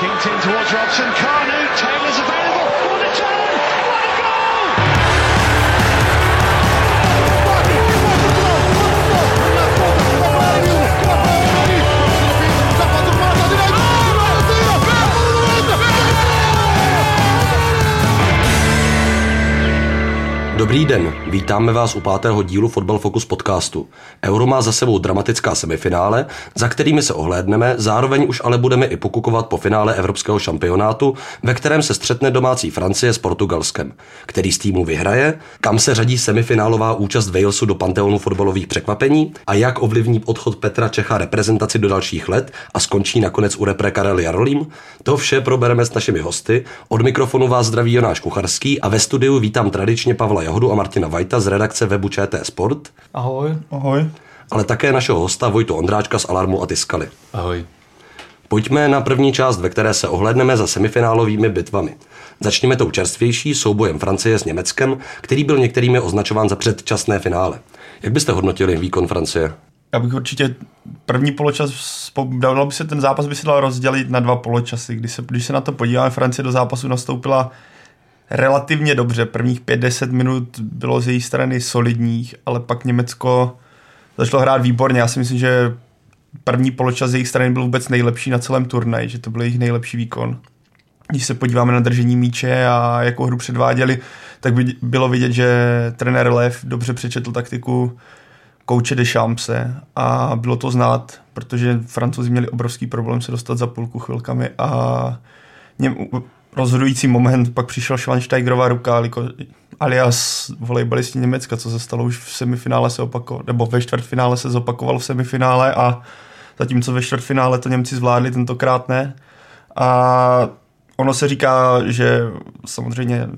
Dinked in towards Robson. Carney. Taylor's available. Dobrý den, vítáme vás u pátého dílu Fotbal Focus podcastu. Euro má za sebou dramatická semifinále, za kterými se ohlédneme, zároveň už ale budeme i pokukovat po finále evropského šampionátu, ve kterém se střetne domácí Francie s Portugalskem. Který z týmu vyhraje, kam se řadí semifinálová účast Walesu do panteonu fotbalových překvapení a jak ovlivní odchod Petra Čecha reprezentaci do dalších let a skončí nakonec u repre Karel Jarolím, to vše probereme s našimi hosty. Od mikrofonu vás zdraví Jonáš Kucharský a ve studiu vítám tradičně Pavla Jahodu a Martina Vajta z redakce webu ČT Sport, Ahoj. Ahoj. ale také našeho hosta Vojtu Ondráčka z Alarmu a Tiskaly. Ahoj. Pojďme na první část, ve které se ohledneme za semifinálovými bitvami. Začněme tou čerstvější soubojem Francie s Německem, který byl některými označován za předčasné finále. Jak byste hodnotili výkon Francie? Já bych určitě první poločas, dalo by se ten zápas by se dal rozdělit na dva poločasy. Když se, když se na to podíváme, Francie do zápasu nastoupila relativně dobře. Prvních 5-10 minut bylo z její strany solidních, ale pak Německo začalo hrát výborně. Já si myslím, že první poločas z jejich strany byl vůbec nejlepší na celém turnaji, že to byl jejich nejlepší výkon. Když se podíváme na držení míče a jakou hru předváděli, tak by bylo vidět, že trenér Lev dobře přečetl taktiku kouče de Champse a bylo to znát, protože francouzi měli obrovský problém se dostat za půlku chvilkami a rozhodující moment pak přišel Schweinsteigerová ruka, alias volejbalisti Německa, co se stalo už v semifinále se opakovalo, nebo ve čtvrtfinále se zopakovalo v semifinále a zatímco ve čtvrtfinále to Němci zvládli, tentokrát ne. A ono se říká, že samozřejmě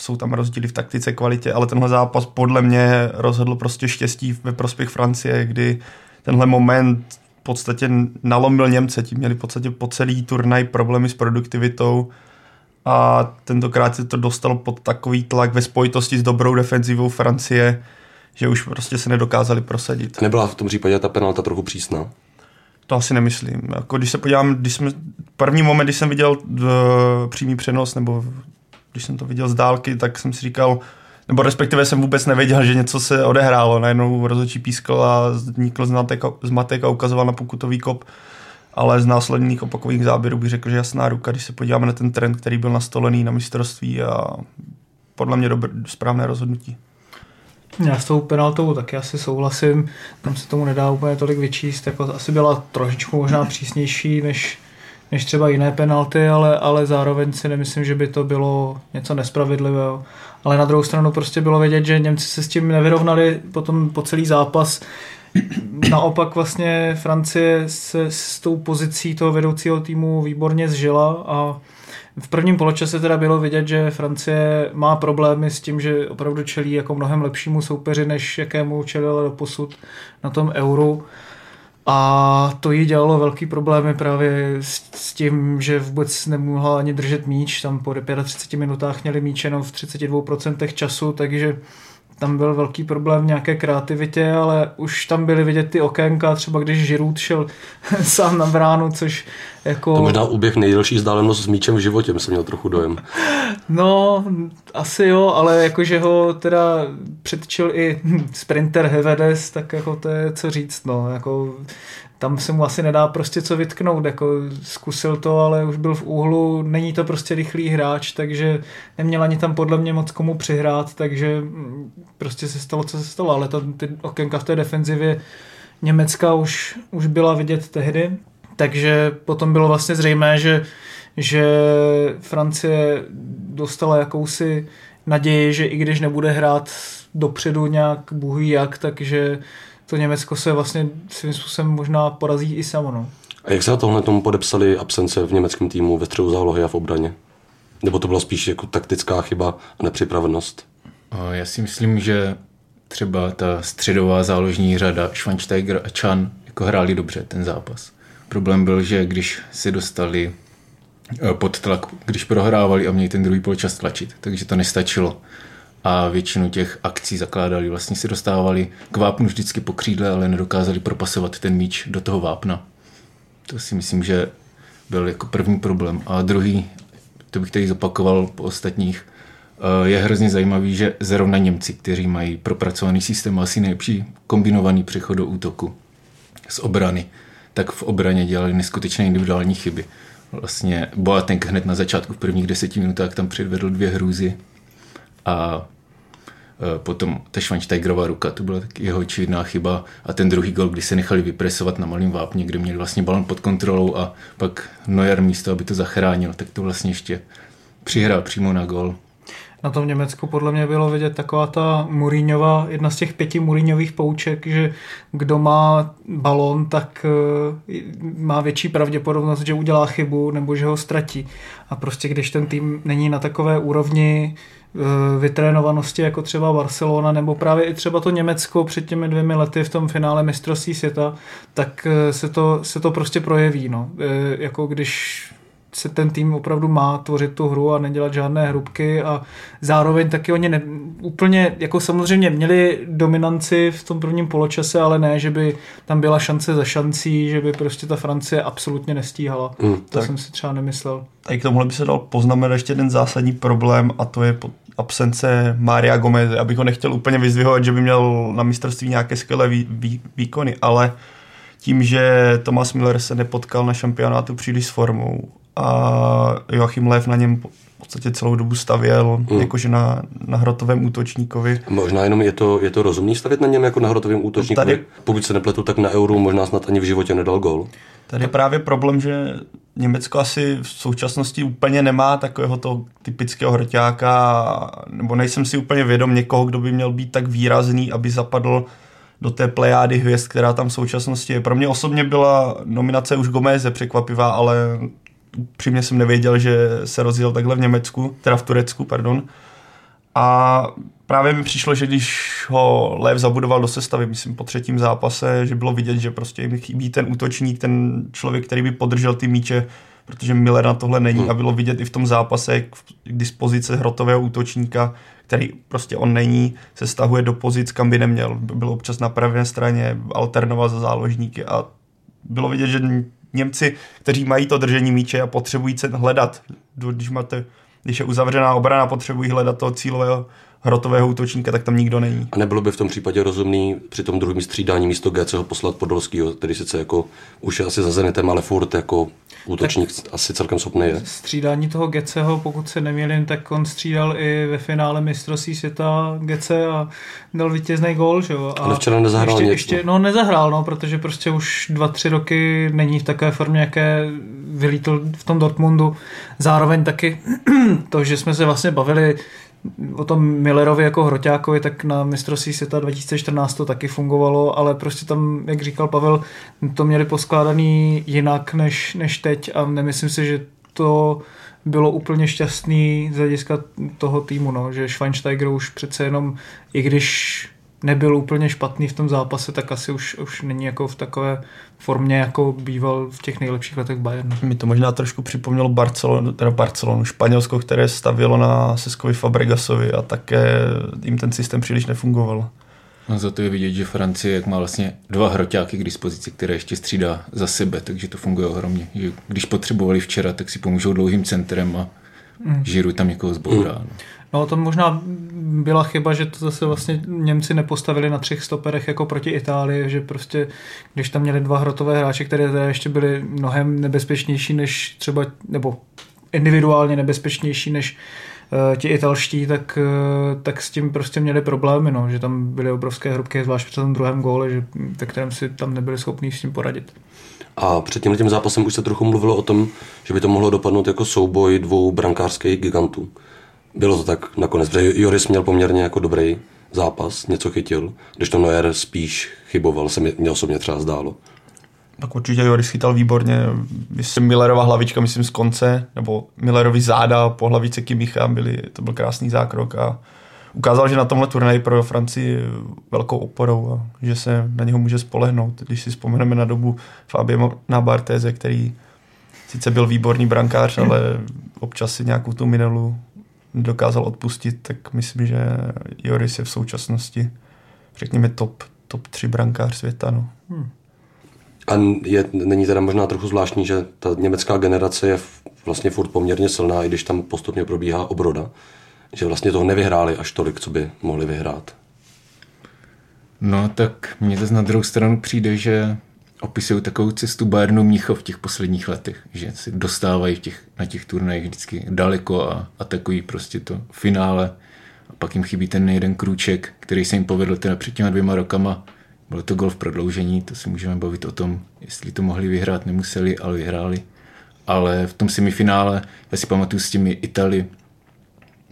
jsou tam rozdíly v taktice, kvalitě, ale tenhle zápas podle mě rozhodl prostě štěstí ve prospěch Francie, kdy tenhle moment v podstatě nalomil Němce, tím měli v podstatě po celý turnaj problémy s produktivitou a tentokrát se to dostalo pod takový tlak ve spojitosti s dobrou defenzivou Francie, že už prostě se nedokázali prosadit. Nebyla v tom případě ta penalta trochu přísná? To asi nemyslím. Jako když se podívám, když jsme, první moment, když jsem viděl uh, přímý přenos, nebo když jsem to viděl z dálky, tak jsem si říkal, nebo respektive jsem vůbec nevěděl, že něco se odehrálo. Najednou rozhodčí pískal a vznikl zmatek, zmatek a ukazoval na pokutový kop. Ale z následných opakových záběrů bych řekl, že jasná ruka, když se podíváme na ten trend, který byl nastolený na mistrovství a podle mě dobr, správné rozhodnutí. Já s tou penaltou taky asi souhlasím, tam se tomu nedá úplně tolik vyčíst, jako asi byla trošičku možná přísnější než, než třeba jiné penalty, ale, ale zároveň si nemyslím, že by to bylo něco nespravedlivého. Ale na druhou stranu prostě bylo vědět, že Němci se s tím nevyrovnali potom po celý zápas. Naopak vlastně Francie se s tou pozicí toho vedoucího týmu výborně zžila a v prvním poločase teda bylo vidět, že Francie má problémy s tím, že opravdu čelí jako mnohem lepšímu soupeři, než jakému čelila do posud na tom euru. A to jí dělalo velký problémy právě s, s tím, že vůbec nemohla ani držet míč. Tam po 35 minutách měli míč jenom v 32% času, takže tam byl velký problém v nějaké kreativitě, ale už tam byly vidět ty okénka, třeba když Žirut šel sám na bránu, což jako... To možná úběh nejdelší vzdálenost s míčem v životě, jsem měl trochu dojem. No, asi jo, ale jakože ho teda předčil i sprinter Hevedes, tak jako to je co říct, no, jako tam se mu asi nedá prostě co vytknout, jako zkusil to, ale už byl v úhlu, není to prostě rychlý hráč, takže neměl ani tam podle mě moc komu přihrát, takže prostě se stalo, co se stalo, ale to, ty okénka v té defenzivě Německa už, už byla vidět tehdy, takže potom bylo vlastně zřejmé, že, že Francie dostala jakousi naději, že i když nebude hrát dopředu nějak bůh jak, takže to Německo se vlastně svým způsobem možná porazí i samo. No. A jak se na tohle tomu podepsali absence v německém týmu ve středu zálohy a v obraně? Nebo to byla spíš jako taktická chyba a nepřipravenost? Já si myslím, že třeba ta středová záložní řada Schweinsteiger a Chan jako hráli dobře ten zápas. Problém byl, že když si dostali pod tlak, když prohrávali a měli ten druhý poločas tlačit, takže to nestačilo. A většinu těch akcí zakládali, vlastně si dostávali k vápnu vždycky po křídle, ale nedokázali propasovat ten míč do toho vápna. To si myslím, že byl jako první problém. A druhý, to bych tady zopakoval po ostatních, eh, je hrozně zajímavý, že zrovna Němci, kteří mají propracovaný systém asi nejlepší kombinovaný přechod do útoku z obrany, tak v obraně dělali neskutečné individuální chyby. Vlastně Boateng hned na začátku v prvních deseti minutách tam předvedl dvě hrůzy a e, potom ta Schweinsteigerová ruka, to byla taky jeho očividná chyba. A ten druhý gol, kdy se nechali vypresovat na malém vápně, kde měli vlastně balon pod kontrolou a pak Neuer místo, aby to zachránil, tak to vlastně ještě přihrál přímo na gol na tom Německu podle mě bylo vidět taková ta Mourinhova, jedna z těch pěti Mourinhových pouček, že kdo má balon, tak eh, má větší pravděpodobnost, že udělá chybu nebo že ho ztratí. A prostě když ten tým není na takové úrovni eh, vytrénovanosti jako třeba Barcelona nebo právě i třeba to Německo před těmi dvěmi lety v tom finále mistrovství světa, tak eh, se to, se to prostě projeví. No. Jako když se ten tým opravdu má tvořit tu hru a nedělat žádné hrubky a zároveň taky oni ne, úplně, jako samozřejmě měli dominanci v tom prvním poločase, ale ne, že by tam byla šance za šancí, že by prostě ta Francie absolutně nestíhala. Mm, to tak, jsem si třeba nemyslel. A k tomuhle by se dal poznamenat ještě jeden zásadní problém a to je absence Mária Gomez. Abych ho nechtěl úplně vyzdvihovat, že by měl na mistrovství nějaké skvělé vý, vý, výkony, ale tím, že Thomas Miller se nepotkal na šampionátu příliš s formou a Joachim Lev na něm v podstatě celou dobu stavěl, mm. jakože na, na hrotovém útočníkovi. Možná jenom je to, je to rozumný stavět na něm jako na hrotovém útočníkovi? Tady, Pokud se nepletu, tak na euru možná snad ani v životě nedal gol. Tady je právě problém, že Německo asi v současnosti úplně nemá takového to typického hrťáka, nebo nejsem si úplně vědom někoho, kdo by měl být tak výrazný, aby zapadl do té plejády hvězd, která tam v současnosti je. Pro mě osobně byla nominace už Gomeze překvapivá, ale upřímně jsem nevěděl, že se rozjel takhle v Německu, teda v Turecku, pardon. A právě mi přišlo, že když ho Lev zabudoval do sestavy, myslím po třetím zápase, že bylo vidět, že prostě jim chybí ten útočník, ten člověk, který by podržel ty míče, protože Miller na tohle není hmm. a bylo vidět i v tom zápase, jak v dispozice hrotového útočníka, který prostě on není, se stahuje do pozic, kam by neměl. Byl občas na pravé straně, alternoval za záložníky a bylo vidět, že Němci, kteří mají to držení míče a potřebují se hledat, když máte když je uzavřená obrana, potřebují hledat toho cílového hrotového útočníka, tak tam nikdo není. A nebylo by v tom případě rozumný při tom druhém střídání místo GC ho poslat Podolskýho, který sice jako už je asi za Zenitem, ale furt jako útočník tak asi celkem schopný je. Střídání toho Geceho, pokud se nemělím, tak on střídal i ve finále mistrovství světa Gece a dal vítězný gól, že jo. A Ale včera nezahrál ještě, ještě, no nezahrál, no, protože prostě už dva, tři roky není v takové formě, jaké vylítl v tom Dortmundu. Zároveň taky to, že jsme se vlastně bavili o tom Millerovi jako hroťákovi, tak na mistrovství světa 2014 to taky fungovalo, ale prostě tam, jak říkal Pavel, to měli poskládaný jinak než, než teď a nemyslím si, že to bylo úplně šťastný z hlediska toho týmu, no, že Schweinsteiger už přece jenom, i když nebyl úplně špatný v tom zápase, tak asi už, už není jako v takové formě, jako býval v těch nejlepších letech Bayernu. Mi to možná trošku připomnělo Barcelonu, teda Barcelonu, Španělsko, které stavilo na Seskovi Fabregasovi a také jim ten systém příliš nefungoval. No za to je vidět, že Francie jak má vlastně dva hroťáky k dispozici, které ještě střídá za sebe, takže to funguje ohromně. Když potřebovali včera, tak si pomůžou dlouhým centrem a mm. Žiru tam někoho zbourá. Mm. No. No to možná byla chyba, že to zase vlastně Němci nepostavili na třech stoperech jako proti Itálii, že prostě, když tam měli dva hrotové hráče, které teda ještě byly mnohem nebezpečnější než třeba, nebo individuálně nebezpečnější než uh, ti italští, tak, uh, tak s tím prostě měli problémy, no, že tam byly obrovské hrubky, zvlášť při tom druhém góle, že, ve kterém si tam nebyli schopni s tím poradit. A před tím zápasem už se trochu mluvilo o tom, že by to mohlo dopadnout jako souboj dvou brankářských gigantů. Bylo to tak nakonec, protože Joris měl poměrně jako dobrý zápas, něco chytil, když to Neuer spíš chyboval, se mě osobně třeba zdálo. Tak určitě Joris chytal výborně. Myslím, Millerova hlavička, myslím, z konce, nebo Millerovi záda po hlavice Kimicha, byly, to byl krásný zákrok a ukázal, že na tomhle turnaji pro Francii velkou oporou a že se na něho může spolehnout. Když si vzpomeneme na dobu Fabio na Bartéze, který sice byl výborný brankář, ale občas si nějakou tu minelu dokázal odpustit, tak myslím, že Joris je v současnosti, řekněme, top, top 3 brankář světa. No. Hmm. A je, není teda možná trochu zvláštní, že ta německá generace je vlastně furt poměrně silná, i když tam postupně probíhá obroda, že vlastně toho nevyhráli až tolik, co by mohli vyhrát. No tak mně to na druhou stranu přijde, že opisují takovou cestu Bayernu Mnichov v těch posledních letech, že se dostávají v těch, na těch turnajích vždycky daleko a atakují prostě to finále a pak jim chybí ten jeden krůček, který se jim povedl teda před těma dvěma rokama. Bylo to gol v prodloužení, to si můžeme bavit o tom, jestli to mohli vyhrát, nemuseli, ale vyhráli. Ale v tom semifinále, já si pamatuju s těmi Itali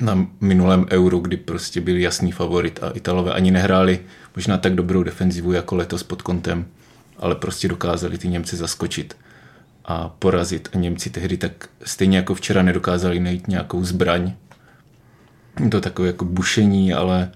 na minulém euro, kdy prostě byl jasný favorit a Italové ani nehráli možná tak dobrou defenzivu jako letos pod kontem ale prostě dokázali ty Němci zaskočit a porazit. A Němci tehdy tak stejně jako včera nedokázali najít nějakou zbraň. To takové jako bušení, ale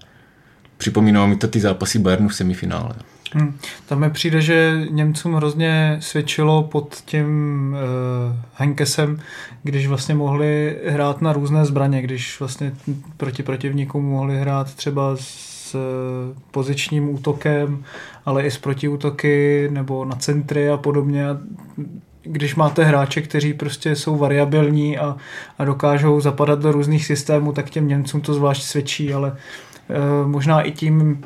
připomínalo mi to ty zápasy Bayernu v semifinále. Hmm. Tam mi přijde, že Němcům hrozně svědčilo pod tím uh, Henkesem, když vlastně mohli hrát na různé zbraně, když vlastně proti protivníkům mohli hrát třeba s pozičním útokem, ale i s protiútoky nebo na centry a podobně. Když máte hráče, kteří prostě jsou variabilní a, a dokážou zapadat do různých systémů, tak těm Němcům to zvlášť svědčí, ale e, možná i tím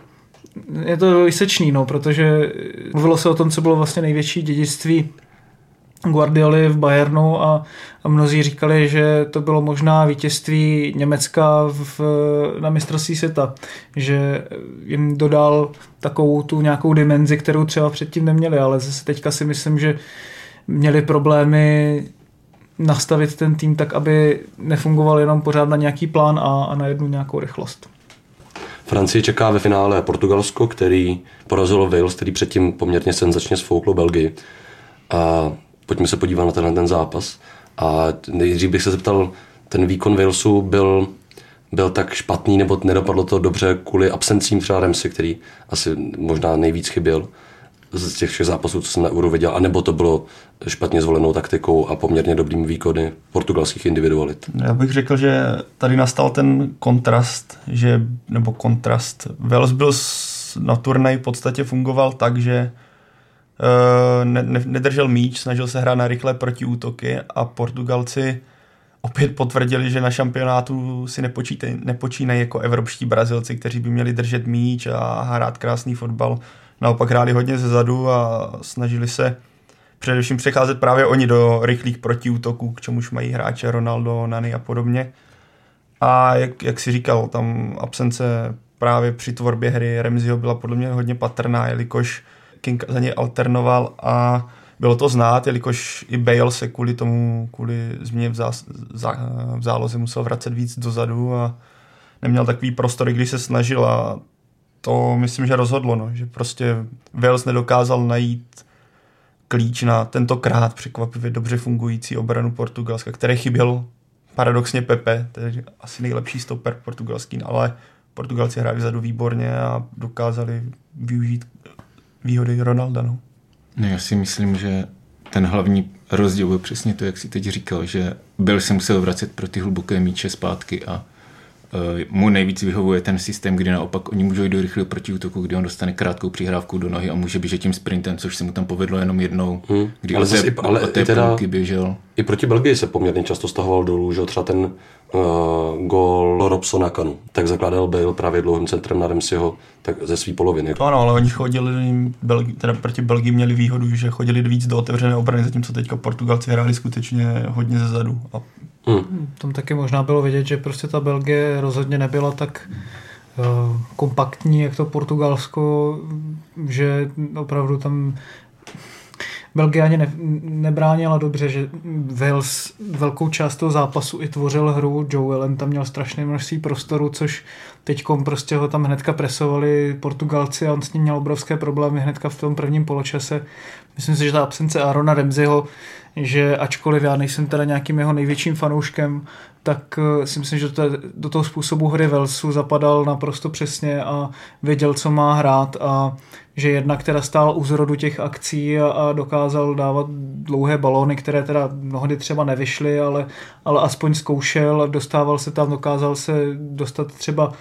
je to vysečný, no, protože mluvilo se o tom, co bylo vlastně největší dědictví Guardioli v Bayernu a, mnozí říkali, že to bylo možná vítězství Německa v, na mistrovství světa, že jim dodal takovou tu nějakou dimenzi, kterou třeba předtím neměli, ale zase teďka si myslím, že měli problémy nastavit ten tým tak, aby nefungoval jenom pořád na nějaký plán a, a na jednu nějakou rychlost. Francii čeká ve finále Portugalsko, který porazilo Wales, který předtím poměrně senzačně sfouklo Belgii. A pojďme se podívat na tenhle ten zápas. A nejdřív bych se zeptal, ten výkon Walesu byl, byl tak špatný, nebo nedopadlo to dobře kvůli absencím třeba Remsy, který asi možná nejvíc chyběl z těch všech zápasů, co jsem na Euro viděl, anebo to bylo špatně zvolenou taktikou a poměrně dobrým výkony portugalských individualit? Já bych řekl, že tady nastal ten kontrast, že, nebo kontrast. Wales byl na turnaj v podstatě fungoval tak, že ne, ne, nedržel míč, snažil se hrát na rychlé protiútoky a Portugalci opět potvrdili, že na šampionátu si nepočítají, nepočínají jako evropští Brazilci, kteří by měli držet míč a hrát krásný fotbal. Naopak hráli hodně ze zadu a snažili se především přecházet právě oni do rychlých protiútoků, k čemuž mají hráče Ronaldo, Nani a podobně. A jak, jak si říkal, tam absence právě při tvorbě hry Remziho byla podle mě hodně patrná, jelikož King za něj alternoval a bylo to znát, jelikož i Bale se kvůli tomu, kvůli změně v, zá, zá, v záloze musel vracet víc dozadu a neměl takový prostor, když se snažil a to myslím, že rozhodlo, no, že prostě Wales nedokázal najít klíč na tentokrát překvapivě dobře fungující obranu Portugalska, které chyběl paradoxně Pepe, tedy asi nejlepší stoper portugalský, ale Portugalci hráli vzadu výborně a dokázali využít výhody Ronalda. No. no já si myslím, že ten hlavní rozdíl je přesně to, jak si teď říkal, že byl se musel vracet pro ty hluboké míče zpátky a uh, mu nejvíc vyhovuje ten systém, kdy naopak oni můžou jít do rychlého protiútoku, kdy on dostane krátkou přihrávku do nohy a může běžet tím sprintem, což se mu tam povedlo jenom jednou, hmm. kdy ale od té, ale od té teda, běžel. I proti Belgii se poměrně často stahoval dolů, že třeba ten uh, gol Robsona Kanu, tak zakládal byl právě dlouhým centrem na Remsiho tak ze své poloviny. To ano, ale oni chodili, Belgi, teda proti Belgii měli výhodu, že chodili víc do otevřené obrany, zatímco teďka Portugalci hráli skutečně hodně ze zadu. A... Hmm. Tam taky možná bylo vidět, že prostě ta Belgie rozhodně nebyla tak uh, kompaktní, jak to Portugalsko, že opravdu tam Belgie ani ne, nebránila dobře, že Wales velkou část toho zápasu i tvořil hru, Joe Allen tam měl strašné množství prostoru, což teď prostě ho tam hnedka presovali Portugalci a on s ním měl obrovské problémy hnedka v tom prvním poločase. Myslím si, že ta absence Arona Remziho, že ačkoliv já nejsem teda nějakým jeho největším fanouškem, tak eh, si myslím, že do toho způsobu hry Velsu zapadal naprosto přesně a věděl, co má hrát a že jedna, která stál u zrodu těch akcí a, a dokázal dávat dlouhé balóny, které teda mnohdy třeba nevyšly, ale, ale aspoň zkoušel, dostával se tam, dokázal se dostat třeba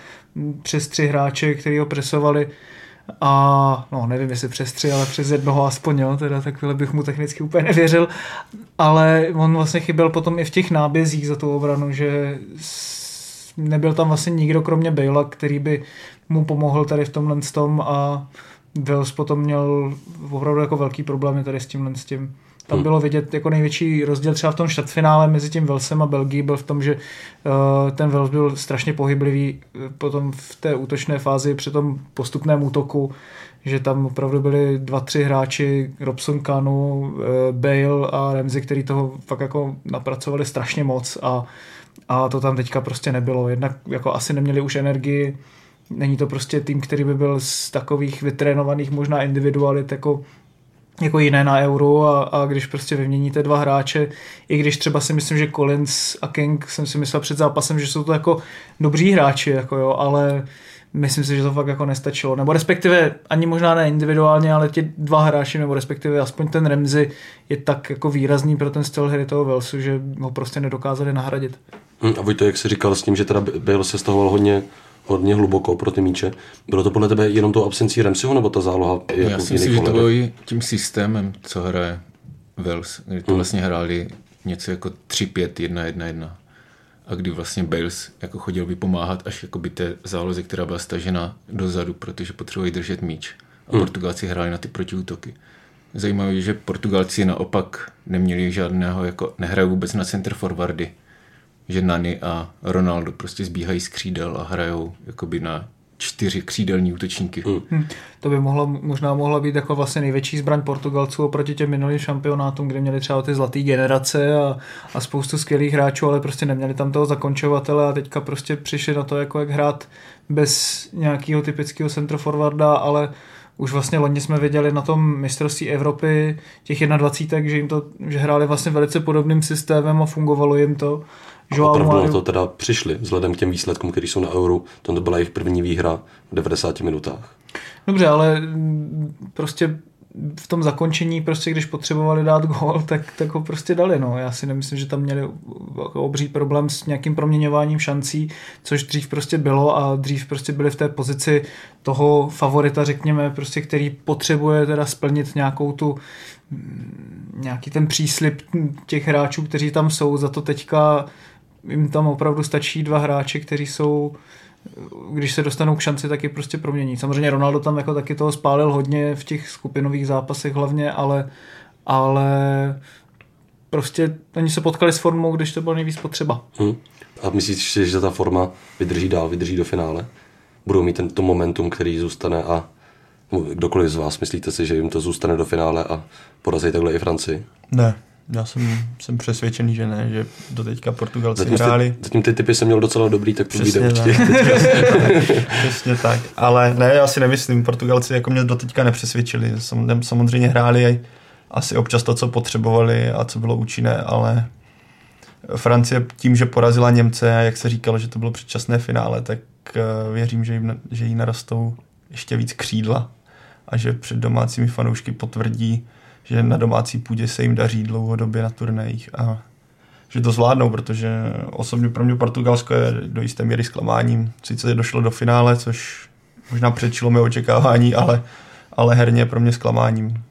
přes tři hráče, kteří ho presovali a no nevím, jestli přes tři, ale přes jednoho aspoň, jo, teda takhle bych mu technicky úplně nevěřil, ale on vlastně chyběl potom i v těch nábězích za tu obranu, že nebyl tam vlastně nikdo kromě Bejla, který by mu pomohl tady v tomhle tom a Wales potom měl opravdu jako velký problémy tady s tímhle s tím. Tam hmm. bylo vidět jako největší rozdíl třeba v tom čtvrtfinále mezi tím Velsem a Belgií byl v tom, že uh, ten Vels byl strašně pohyblivý eh, potom v té útočné fázi při tom postupném útoku, že tam opravdu byli dva, tři hráči, Robson Kanu, uh, Bale a Ramsey, který toho fakt jako napracovali strašně moc a, a to tam teďka prostě nebylo. Jednak jako asi neměli už energii, není to prostě tým, který by byl z takových vytrénovaných možná individualit jako jako jiné na euro a, a když prostě vyměníte dva hráče, i když třeba si myslím, že Collins a King jsem si myslel před zápasem, že jsou to jako dobří hráči, jako jo, ale myslím si, že to fakt jako nestačilo. Nebo respektive ani možná ne individuálně, ale ti dva hráči, nebo respektive aspoň ten Remzi je tak jako výrazný pro ten styl hry toho Velsu, že ho prostě nedokázali nahradit. Hm, a Vojto, jak jsi říkal s tím, že teda byl se stahoval hodně hodně hluboko pro ty míče. Bylo to podle tebe jenom tou absencí Remsiho, nebo ta záloha je Já jako si myslím, že to bylo i tím systémem, co hraje Wales, kdy to hmm. vlastně hráli něco jako 3-5-1-1-1 a kdy vlastně Bales jako chodil vypomáhat až jako by té záloze, která byla stažena dozadu, protože potřebovali držet míč. A hmm. Portugalci hráli na ty protiútoky. Zajímavé je, že Portugalci naopak neměli žádného, jako nehrají vůbec na center forwardy že Nani a Ronaldo prostě zbíhají z křídel a hrajou jakoby na čtyři křídelní útočníky. Hmm. Hmm. To by mohlo, možná mohla být jako vlastně největší zbraň Portugalců oproti těm minulým šampionátům, kde měli třeba ty zlaté generace a, a spoustu skvělých hráčů, ale prostě neměli tam toho zakončovatele a teďka prostě přišli na to, jako jak hrát bez nějakého typického centroforwarda, ale už vlastně loni jsme viděli na tom mistrovství Evropy těch 21, že jim to, že hráli vlastně velice podobným systémem a fungovalo jim to a opravdu Mario... na to teda přišli, vzhledem k těm výsledkům, které jsou na Euro. To byla jejich první výhra v 90 minutách. Dobře, ale prostě v tom zakončení, prostě když potřebovali dát gol, tak, tak ho prostě dali. No. Já si nemyslím, že tam měli obří problém s nějakým proměňováním šancí, což dřív prostě bylo a dřív prostě byli v té pozici toho favorita, řekněme, prostě, který potřebuje teda splnit nějakou tu nějaký ten příslip těch hráčů, kteří tam jsou, za to teďka jim tam opravdu stačí dva hráči, kteří jsou když se dostanou k šanci, tak je prostě promění. Samozřejmě Ronaldo tam jako taky toho spálil hodně v těch skupinových zápasech hlavně, ale, ale prostě oni se potkali s formou, když to bylo nejvíc potřeba. Hmm. A myslíš si, že ta forma vydrží dál, vydrží do finále? Budou mít tento momentum, který zůstane a kdokoliv z vás myslíte si, že jim to zůstane do finále a porazí takhle i Francii? Ne, já jsem, jsem přesvědčený, že ne, že do teďka Portugalci zatím hráli. Ty, zatím ty typy jsem měl docela dobrý, tak to vyjde určitě. Přesně tak, ale ne, já si nemyslím, Portugalci jako mě do teďka nepřesvědčili, samozřejmě hráli asi občas to, co potřebovali a co bylo účinné, ale Francie tím, že porazila Němce a jak se říkalo, že to bylo předčasné finále, tak eh, věřím, že, jim, že jí narostou ještě víc křídla a že před domácími fanoušky potvrdí, že na domácí půdě se jim daří dlouhodobě na turnajích a že to zvládnou, protože osobně pro mě Portugalsko je do jisté míry zklamáním. Sice došlo do finále, což možná předčilo mé očekávání, ale, ale herně pro mě zklamáním.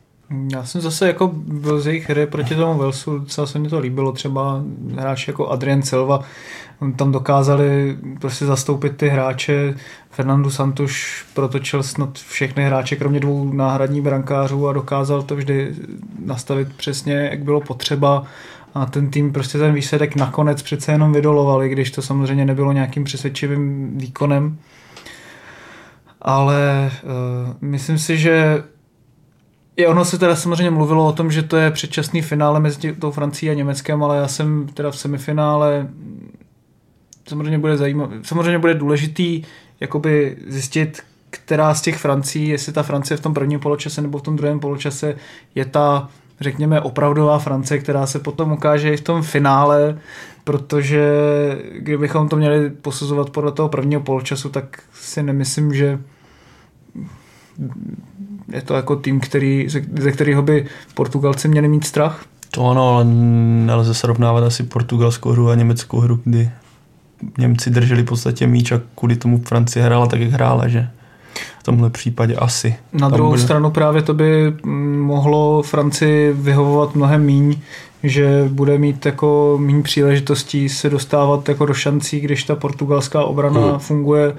Já jsem zase jako byl z jejich hry proti tomu Velsu, docela se mi to líbilo, třeba hráči jako Adrian Silva, tam dokázali prostě zastoupit ty hráče, Fernando Santuš protočil snad všechny hráče, kromě dvou náhradních brankářů a dokázal to vždy nastavit přesně, jak bylo potřeba. A ten tým prostě ten výsledek nakonec přece jenom vydoloval, i když to samozřejmě nebylo nějakým přesvědčivým výkonem. Ale uh, myslím si, že i ono se teda samozřejmě mluvilo o tom, že to je předčasný finále mezi tou Francií a Německem, ale já jsem teda v semifinále samozřejmě bude zajímavý, samozřejmě bude důležitý jakoby zjistit, která z těch Francií, jestli ta Francie v tom prvním poločase nebo v tom druhém poločase je ta, řekněme, opravdová Francie, která se potom ukáže i v tom finále, protože kdybychom to měli posuzovat podle toho prvního poločasu, tak si nemyslím, že je to jako tým, který, ze kterého by Portugalci měli mít strach. To ano, ale nelze srovnávat asi portugalskou hru a německou hru, kdy Němci drželi v podstatě míč a kvůli tomu Francie hrála tak, jak hrála, že? tomhle případě asi. Na Tam druhou bude- stranu právě to by mohlo Francii vyhovovat mnohem míň, že bude mít jako méně příležitostí se dostávat jako do šancí, když ta portugalská obrana hmm. funguje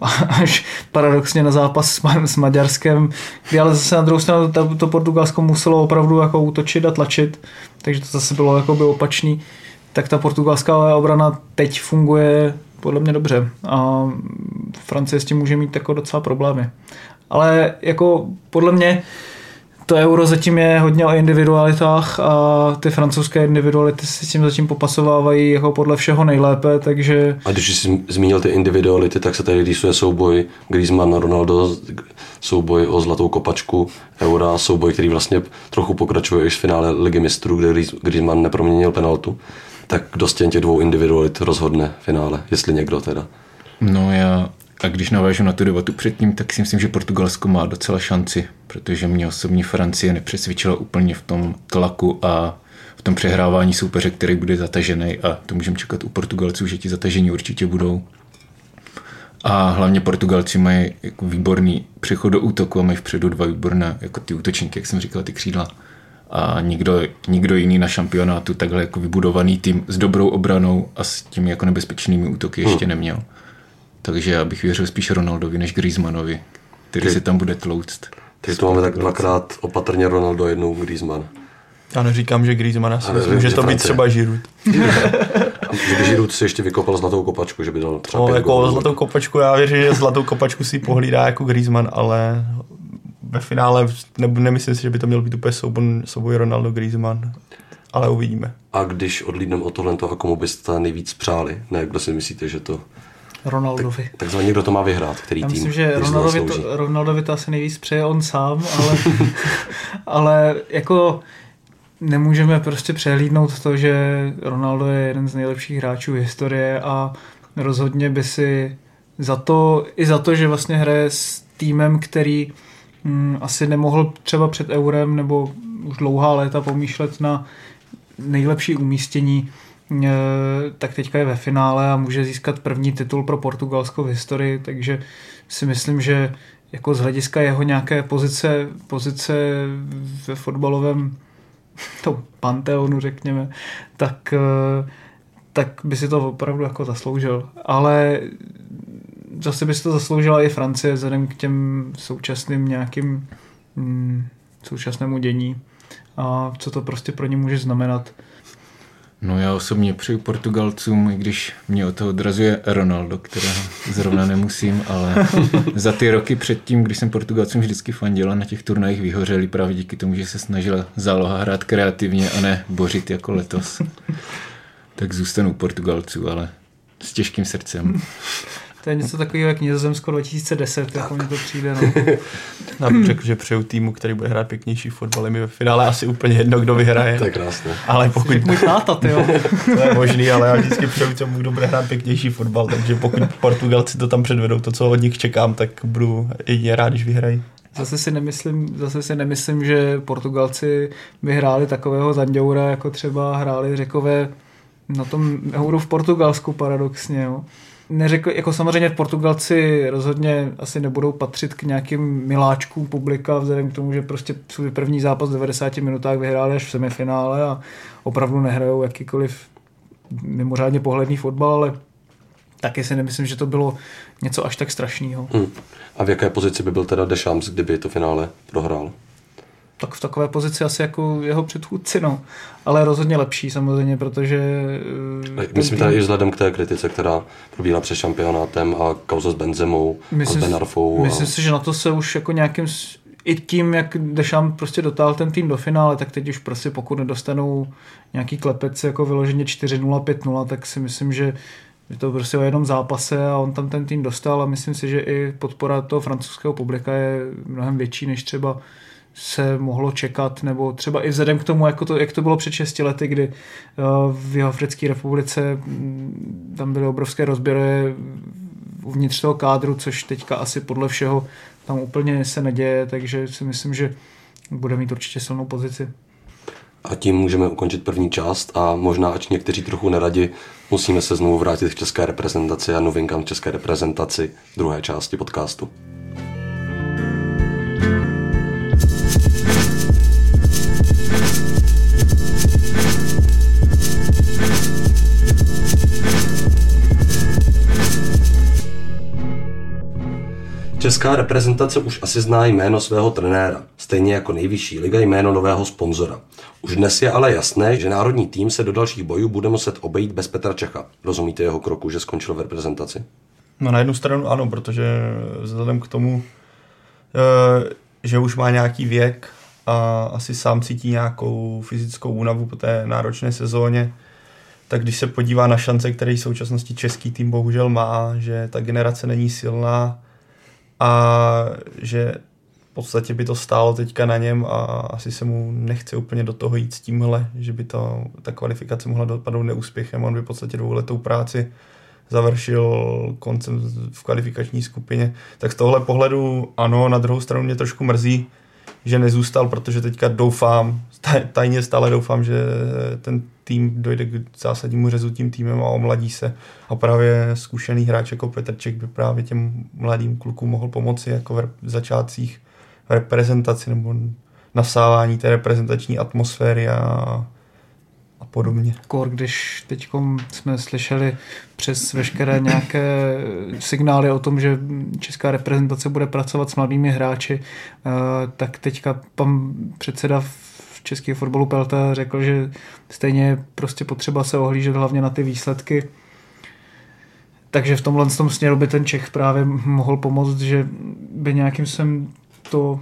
až paradoxně na zápas s, s Maďarskem, kdy ale zase na druhou stranu to, to Portugalsko muselo opravdu jako útočit a tlačit, takže to zase bylo jako by opačný, tak ta portugalská obrana teď funguje podle mě dobře a Francie s tím může mít jako docela problémy. Ale jako podle mě to euro zatím je hodně o individualitách a ty francouzské individuality si s tím zatím popasovávají jako podle všeho nejlépe, takže A když jsi zmínil ty individuality, tak se tady rýsuje souboj Griezmann a Ronaldo, souboj o zlatou kopačku Eura, souboj, který vlastně trochu pokračuje už v finále Ligy mistrů, kde Griez- Griezmann neproměnil penaltu. Tak kdo z těch dvou individualit rozhodne v finále, jestli někdo teda. No já, a když navážu na tu debatu předtím, tak si myslím, že Portugalsko má docela šanci, protože mě osobně Francie nepřesvědčila úplně v tom tlaku a v tom přehrávání soupeře, který bude zatažený a to můžeme čekat u Portugalců, že ti zatažení určitě budou. A hlavně Portugalci mají jako výborný přechod do útoku a mají vpředu dva výborné jako ty útočníky, jak jsem říkal, ty křídla. A nikdo, nikdo jiný na šampionátu takhle jako vybudovaný tým s dobrou obranou a s těmi jako nebezpečnými útoky ještě neměl. Takže já bych věřil spíš Ronaldovi než Griezmannovi, který Ty- se tam bude tlouct. Teď to máme tak dvakrát opatrně Ronaldo, jednou Griezmann. Já neříkám, že Griezmann, já si Ale myslím, vím, že že to být Francie. třeba Giroud. A že by Giroud si ještě vykopal zlatou kopačku, že by dal třeba No, jako gólů. zlatou kopačku, já věřím, že zlatou kopačku si pohlídá jako Griezmann, ale ve finále ne, nemyslím si, že by to měl být úplně souboj, souboj Ronaldo Griezmann, ale uvidíme. A když odlídneme o tohle, a komu byste nejvíc přáli? Ne, kdo si myslíte, že to... Ronaldovi. Takzvaně někdo to má vyhrát, který Já tým. myslím, že Ronaldovi to, Ronaldovi to asi nejvíc přeje on sám, ale, ale jako nemůžeme prostě přehlídnout to, že Ronaldo je jeden z nejlepších hráčů historie a rozhodně by si za to, i za to, že vlastně hraje s týmem, který hm, asi nemohl třeba před eurem nebo už dlouhá léta pomýšlet na nejlepší umístění, tak teďka je ve finále a může získat první titul pro Portugalsko v historii, takže si myslím, že jako z hlediska jeho nějaké pozice, pozice ve fotbalovém tom panteonu, řekněme, tak, eh, tak by si to opravdu jako zasloužil. Ale zase by si to zasloužila i Francie vzhledem k těm současným nějakým mm, současnému dění a co to prostě pro ně může znamenat. No já osobně přeju Portugalcům, i když mě o to odrazuje Ronaldo, kterého zrovna nemusím, ale za ty roky předtím, když jsem Portugalcům vždycky fandil a na těch turnajích vyhořeli právě díky tomu, že se snažila záloha hrát kreativně a ne bořit jako letos. Tak zůstanu Portugalců, ale s těžkým srdcem. To je něco takového jak Nizozemsko 2010, jako mně to přijde. No. Já bych řekl, že přeju týmu, který bude hrát pěknější fotbal. Mi ve finále asi úplně jedno, kdo vyhraje. To je krásné. Ale pokud můj táta, ty jo. to je možný, ale já vždycky přeju tomu, kdo bude hrát pěknější fotbal. Takže pokud Portugalci to tam předvedou, to, co od nich čekám, tak budu jedině rád, když vyhrají. Zase si nemyslím, zase si nemyslím, že Portugalci by hráli takového zanděura, jako třeba hráli řekové na tom euro v Portugalsku paradoxně. Jo. Neřekl, jako samozřejmě Portugalci rozhodně asi nebudou patřit k nějakým miláčkům publika, vzhledem k tomu, že prostě svůj první zápas v 90 minutách vyhráli až v semifinále a opravdu nehrajou jakýkoliv mimořádně pohledný fotbal, ale taky si nemyslím, že to bylo něco až tak strašného. Hm. A v jaké pozici by byl teda Deschamps, kdyby to finále prohrál? Tak v takové pozici asi jako jeho předchůdci, no. Ale rozhodně lepší samozřejmě, protože... eh, Myslím tým- tady i vzhledem k té kritice, která probíhá před šampionátem a kauza s Benzemou a s myslím, Benarfou. myslím a... si, že na to se už jako nějakým... I tím, jak Dešam prostě dotáhl ten tým do finále, tak teď už prostě pokud nedostanou nějaký klepec jako vyloženě 4-0, 5-0, tak si myslím, že je to prostě o jednom zápase a on tam ten tým dostal a myslím si, že i podpora toho francouzského publika je mnohem větší, než třeba se mohlo čekat, nebo třeba i vzhledem k tomu, jako to, jak to bylo před 6 lety, kdy eh, v Jihoafrické republice mm, tam byly obrovské rozběry uvnitř toho kádru, což teďka asi podle všeho tam úplně se neděje, takže si myslím, že bude mít určitě silnou pozici. A tím můžeme ukončit první část a možná, ač někteří trochu neradi, musíme se znovu vrátit k české reprezentaci a novinkám v české reprezentaci druhé části podcastu. Česká reprezentace už asi zná jméno svého trenéra, stejně jako nejvyšší liga jméno nového sponzora. Už dnes je ale jasné, že národní tým se do dalších bojů bude muset obejít bez Petra Čecha. Rozumíte jeho kroku, že skončil v reprezentaci? No na jednu stranu ano, protože vzhledem k tomu, eh, že už má nějaký věk a asi sám cítí nějakou fyzickou únavu po té náročné sezóně, tak když se podívá na šance, které v současnosti český tým bohužel má, že ta generace není silná a že v podstatě by to stálo teďka na něm a asi se mu nechce úplně do toho jít s tímhle, že by to, ta kvalifikace mohla dopadnout neúspěchem. On by v podstatě dvouletou práci završil koncem v kvalifikační skupině. Tak z tohle pohledu ano, na druhou stranu mě trošku mrzí, že nezůstal, protože teďka doufám, tajně stále doufám, že ten tým dojde k zásadnímu řezu tím týmem a omladí se. A právě zkušený hráč jako Petrček by právě těm mladým klukům mohl pomoci jako v začátcích v reprezentaci nebo nasávání té reprezentační atmosféry a a podobně. Kor, když teď jsme slyšeli přes veškeré nějaké signály o tom, že česká reprezentace bude pracovat s mladými hráči, eh, tak teďka pan předseda českého fotbalu Pelta řekl, že stejně je prostě potřeba se ohlížet hlavně na ty výsledky. Takže v tomhle tom směru by ten Čech právě mohl pomoct, že by nějakým sem to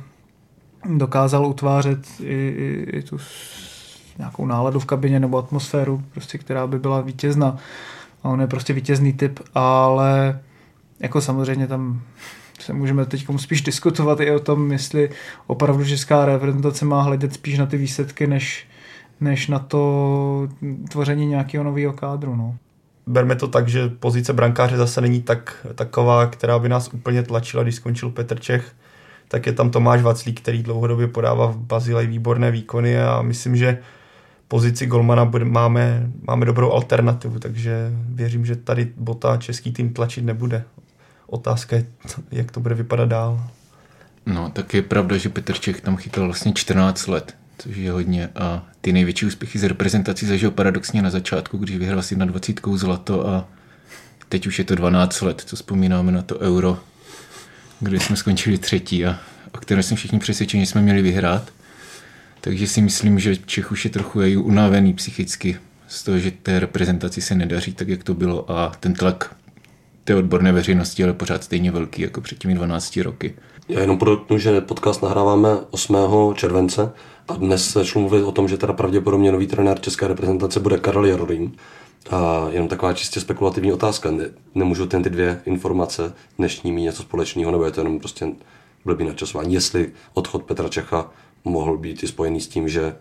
dokázal utvářet i, i, i tu nějakou náladu v kabině nebo atmosféru, prostě, která by byla vítězná. A on je prostě vítězný typ, ale jako samozřejmě tam se můžeme teď spíš diskutovat i o tom, jestli opravdu česká reprezentace má hledět spíš na ty výsledky, než, než na to tvoření nějakého nového kádru. No. Berme to tak, že pozice brankáře zase není tak taková, která by nás úplně tlačila, když skončil Petr Čech. Tak je tam Tomáš Vaclík, který dlouhodobě podává v Bazilej výborné výkony a myslím, že pozici golmana bude, máme, máme dobrou alternativu, takže věřím, že tady Bota český tým tlačit nebude. Otázka je, jak to bude vypadat dál. No, tak je pravda, že Petr Čech tam chytal vlastně 14 let, což je hodně. A ty největší úspěchy z reprezentací zažil paradoxně na začátku, když vyhrál si na 20 zlato a teď už je to 12 let, co vzpomínáme na to euro, kde jsme skončili třetí a o které jsme všichni přesvědčeni, že jsme měli vyhrát. Takže si myslím, že Čech už je trochu unavený psychicky z toho, že té reprezentaci se nedaří tak, jak to bylo a ten tlak té odborné veřejnosti ale pořád stejně velký jako před těmi 12 roky. Já jenom podotknu, že podcast nahráváme 8. července a dnes se šlo mluvit o tom, že teda pravděpodobně nový trenér české reprezentace bude Karel Jarolím. A jenom taková čistě spekulativní otázka. Ne, nemůžu ten ty dvě informace dnešní mít něco společného, nebo je to jenom prostě blbý načasování. Jestli odchod Petra Čecha mohl být i spojený s tím, že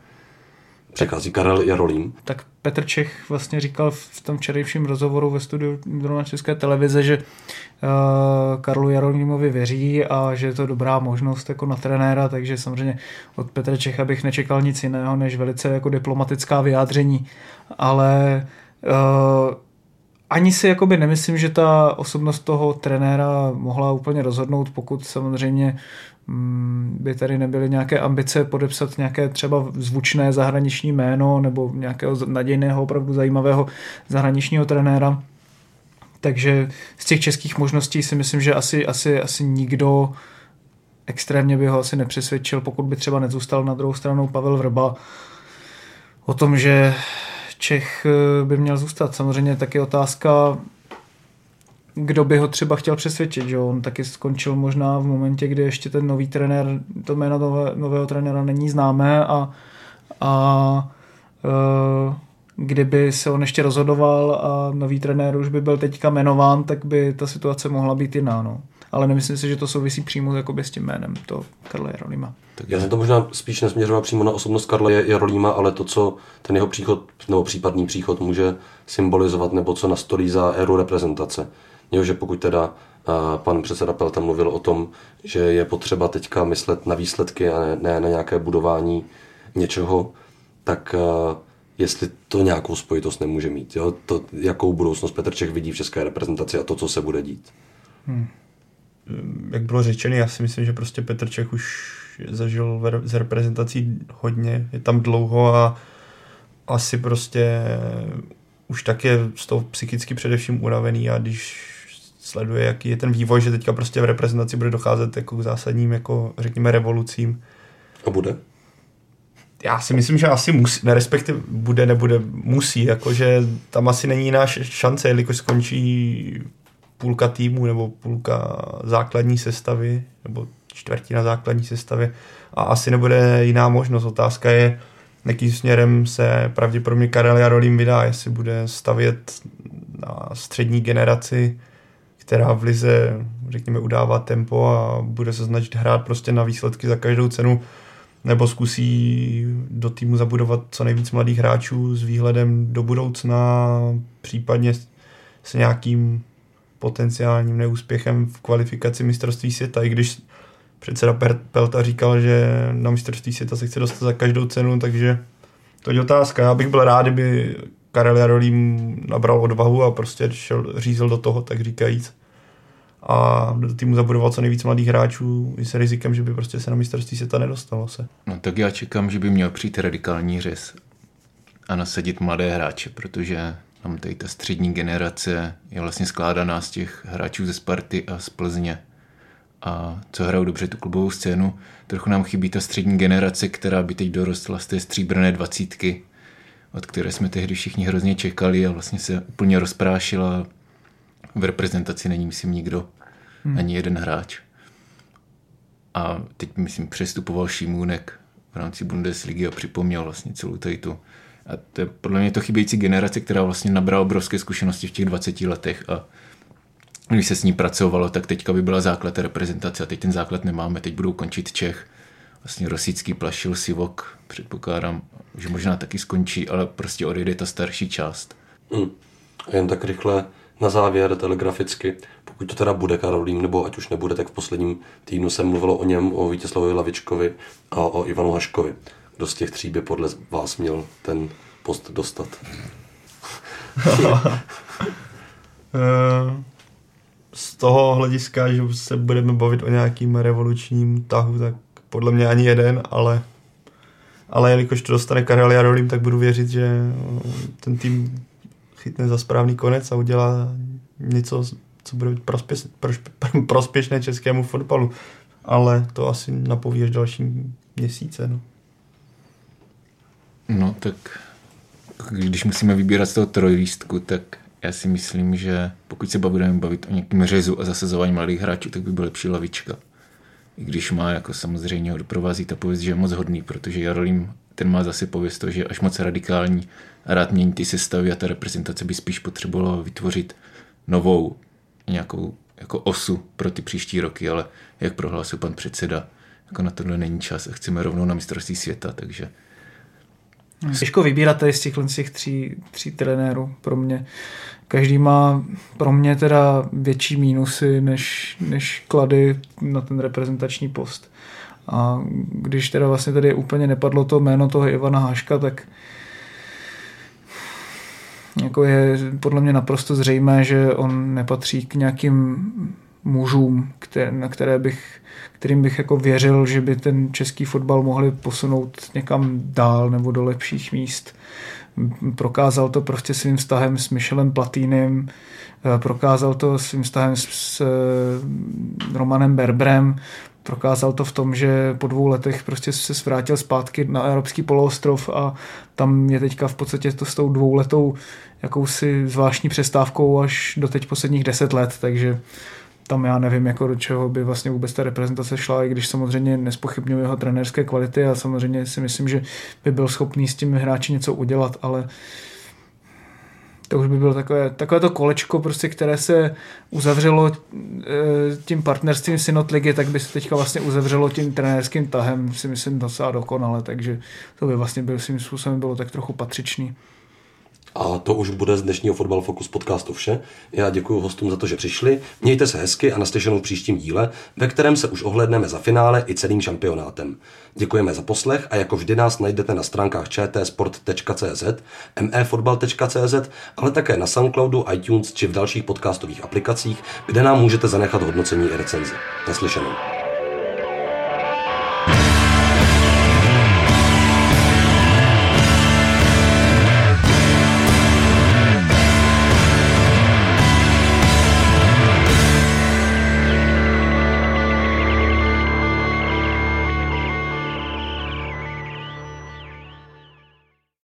přechází Karel Jarolím. Tak Petr Čech vlastně říkal v tom včerejším rozhovoru ve studiu na České televize, že uh, Karlu Jarolímovi věří a že je to dobrá možnost jako na trenéra, takže samozřejmě od Petra Čecha bych nečekal nic jiného, než velice jako diplomatická vyjádření, ale uh, ani si jakoby nemyslím, že ta osobnost toho trenéra mohla úplně rozhodnout, pokud samozřejmě Mm, by tady nebyly nějaké ambice podepsat nějaké třeba zvučné zahraniční jméno nebo nějakého nadějného, opravdu zajímavého zahraničního trenéra. Takže z těch českých možností si myslím, že asi, asi, asi nikdo extrémně by ho asi nepřesvědčil, pokud by třeba nezůstal na druhou stranu Pavel Vrba o tom, že Čech eh, by měl zůstat. Samozřejmě taky otázka, kdo by ho třeba chtěl přesvědčit, že on taky skončil možná v momentě, kdy ještě ten nový trenér, to jméno nové, nového trenéra není známé a, a e, kdyby se on ještě rozhodoval a nový trenér už by byl teďka jmenován, tak by ta situace mohla být jiná. No. Ale nemyslím si, že to souvisí přímo jakoby s tím jménem to Karla Jarolíma. Tak já jsem to možná spíš nesměřoval přímo na osobnost Karla Jarolíma, ale to, co ten jeho příchod nebo případný příchod může symbolizovat, nebo co nastolí za éru reprezentace. Jo, že pokud teda pan předseda Pelta mluvil o tom, že je potřeba teďka myslet na výsledky a ne, ne na nějaké budování něčeho, tak jestli to nějakou spojitost nemůže mít. Jo? To, jakou budoucnost Petr Čech vidí v české reprezentaci a to, co se bude dít. Hmm. Jak bylo řečeno, já si myslím, že prostě Petr Čech už zažil z reprezentací hodně, je tam dlouho a asi prostě už tak je z toho psychicky především unavený a když sleduje, jaký je ten vývoj, že teďka prostě v reprezentaci bude docházet jako k zásadním, jako řekněme, revolucím. A bude? Já si myslím, že asi musí, ne, respektive bude, nebude, musí, jakože tam asi není jiná šance, jelikož skončí půlka týmu nebo půlka základní sestavy, nebo čtvrtina základní sestavy a asi nebude jiná možnost. Otázka je, jakým směrem se pravděpodobně Karel Jarolím vydá, jestli bude stavět na střední generaci, která v lize, řekněme, udává tempo a bude se snažit hrát prostě na výsledky za každou cenu, nebo zkusí do týmu zabudovat co nejvíc mladých hráčů s výhledem do budoucna, případně s nějakým potenciálním neúspěchem v kvalifikaci mistrovství světa, i když předseda Pelta říkal, že na mistrovství světa se chce dostat za každou cenu, takže to je otázka. Já bych byl rád, kdyby Karel Jarolím nabral odvahu a prostě šel, řízel do toho, tak říkajíc. A do týmu zabudoval co nejvíc mladých hráčů i s rizikem, že by prostě se na mistrovství světa nedostalo se. No tak já čekám, že by měl přijít radikální řez a nasadit mladé hráče, protože tam tady ta střední generace je vlastně skládaná z těch hráčů ze Sparty a z Plzně a co hrajou dobře tu klubovou scénu. Trochu nám chybí ta střední generace, která by teď dorostla z té stříbrné dvacítky, od které jsme tehdy všichni hrozně čekali a vlastně se úplně rozprášila. V reprezentaci není, myslím, nikdo, hmm. ani jeden hráč. A teď, myslím, přestupoval Šimůnek v rámci Bundesligy a připomněl vlastně celou tady tu. A to je podle mě to chybějící generace, která vlastně nabrala obrovské zkušenosti v těch 20 letech a když se s ní pracovalo, tak teďka by byla základ reprezentace a teď ten základ nemáme, teď budou končit Čech. Vlastně Rosický plašil Sivok, předpokládám, že možná taky skončí, ale prostě odejde ta starší část. Hmm. Jen tak rychle na závěr telegraficky, pokud to teda bude Karolín, nebo ať už nebude, tak v posledním týdnu se mluvilo o něm, o Vítězslavovi Lavičkovi a o Ivanu Haškovi. Kdo z těch tří by podle vás měl ten post dostat? Eh, z toho hlediska, že se budeme bavit o nějakým revolučním tahu, tak podle mě ani jeden, ale ale jelikož to dostane Karel Jarolím, tak budu věřit, že ten tým chytne za správný konec a udělá něco, co bude prospěš, prospěšné českému fotbalu. Ale to asi napoví až další měsíce. No. No tak když musíme vybírat z toho trojlístku, tak já si myslím, že pokud se budeme bavit o nějakém řezu a zasazování mladých hráčů, tak by byl lepší lavička. I když má jako samozřejmě ho doprovází ta pověst, že je moc hodný, protože Jarolím ten má zase pověst to, že je až moc radikální a rád mění ty sestavy a ta reprezentace by spíš potřebovala vytvořit novou nějakou jako osu pro ty příští roky, ale jak prohlásil pan předseda, jako na tohle není čas a chceme rovnou na mistrovství světa, takže Těžko vybírat tady z těch, z těch tří, tří trenérů pro mě. Každý má pro mě teda větší mínusy než, než klady na ten reprezentační post. A když teda vlastně tady úplně nepadlo to jméno toho Ivana Háška, tak jako je podle mě naprosto zřejmé, že on nepatří k nějakým mužům, na které bych kterým bych jako věřil, že by ten český fotbal mohli posunout někam dál nebo do lepších míst. Prokázal to prostě svým vztahem s Michelem Platínem, eh, prokázal to svým vztahem s eh, Romanem Berbrem, prokázal to v tom, že po dvou letech prostě se svrátil zpátky na Evropský poloostrov a tam je teďka v podstatě to s tou dvouletou jakousi zvláštní přestávkou až do teď posledních deset let, takže tam já nevím, jako do čeho by vlastně vůbec ta reprezentace šla, i když samozřejmě nespochybňuji jeho trenérské kvality a samozřejmě si myslím, že by byl schopný s těmi hráči něco udělat, ale to už by bylo takové, takové to kolečko, prostě, které se uzavřelo e, tím partnerstvím Synod ligy, tak by se teďka vlastně uzavřelo tím trenérským tahem, si myslím docela dokonale, takže to by vlastně byl svým způsobem bylo tak trochu patřičný. A to už bude z dnešního Fotbal Focus podcastu vše. Já děkuji hostům za to, že přišli. Mějte se hezky a naslyšenou v příštím díle, ve kterém se už ohledneme za finále i celým šampionátem. Děkujeme za poslech a jako vždy nás najdete na stránkách čtsport.cz, mefotbal.cz, ale také na Soundcloudu, iTunes či v dalších podcastových aplikacích, kde nám můžete zanechat hodnocení i recenzi. Naslyšenou.